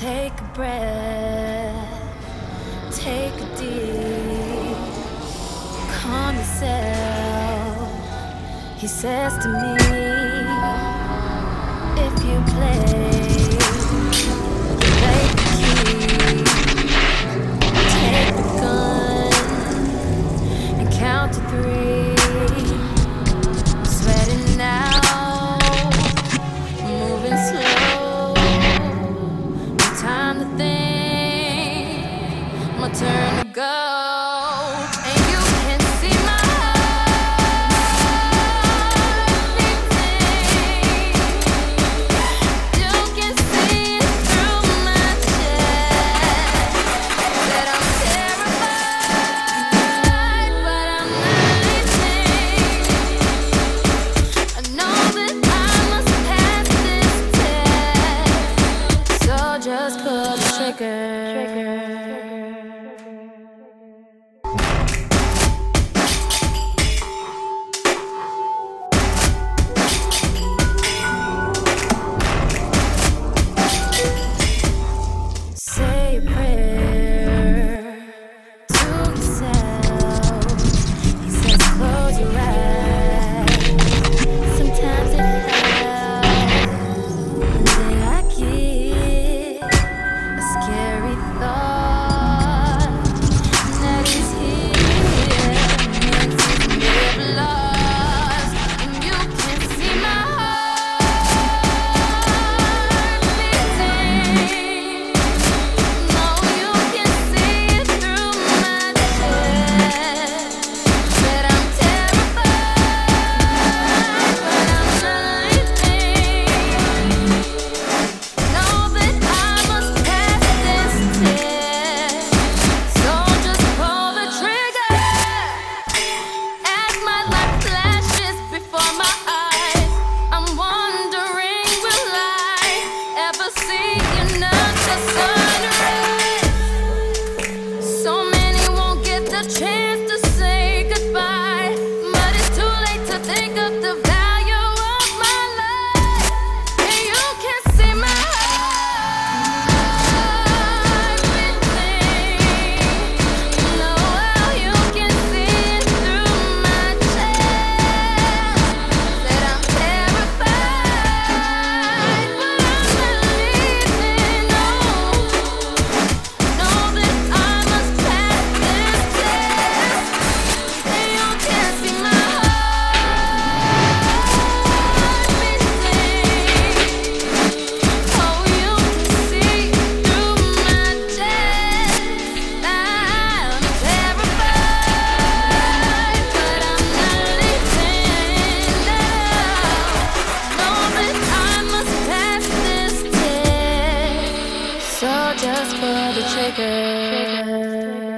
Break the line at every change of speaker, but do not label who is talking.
Take a breath, take a deep, calm yourself. He says to me, if you play. go. So just pull the trigger. trigger.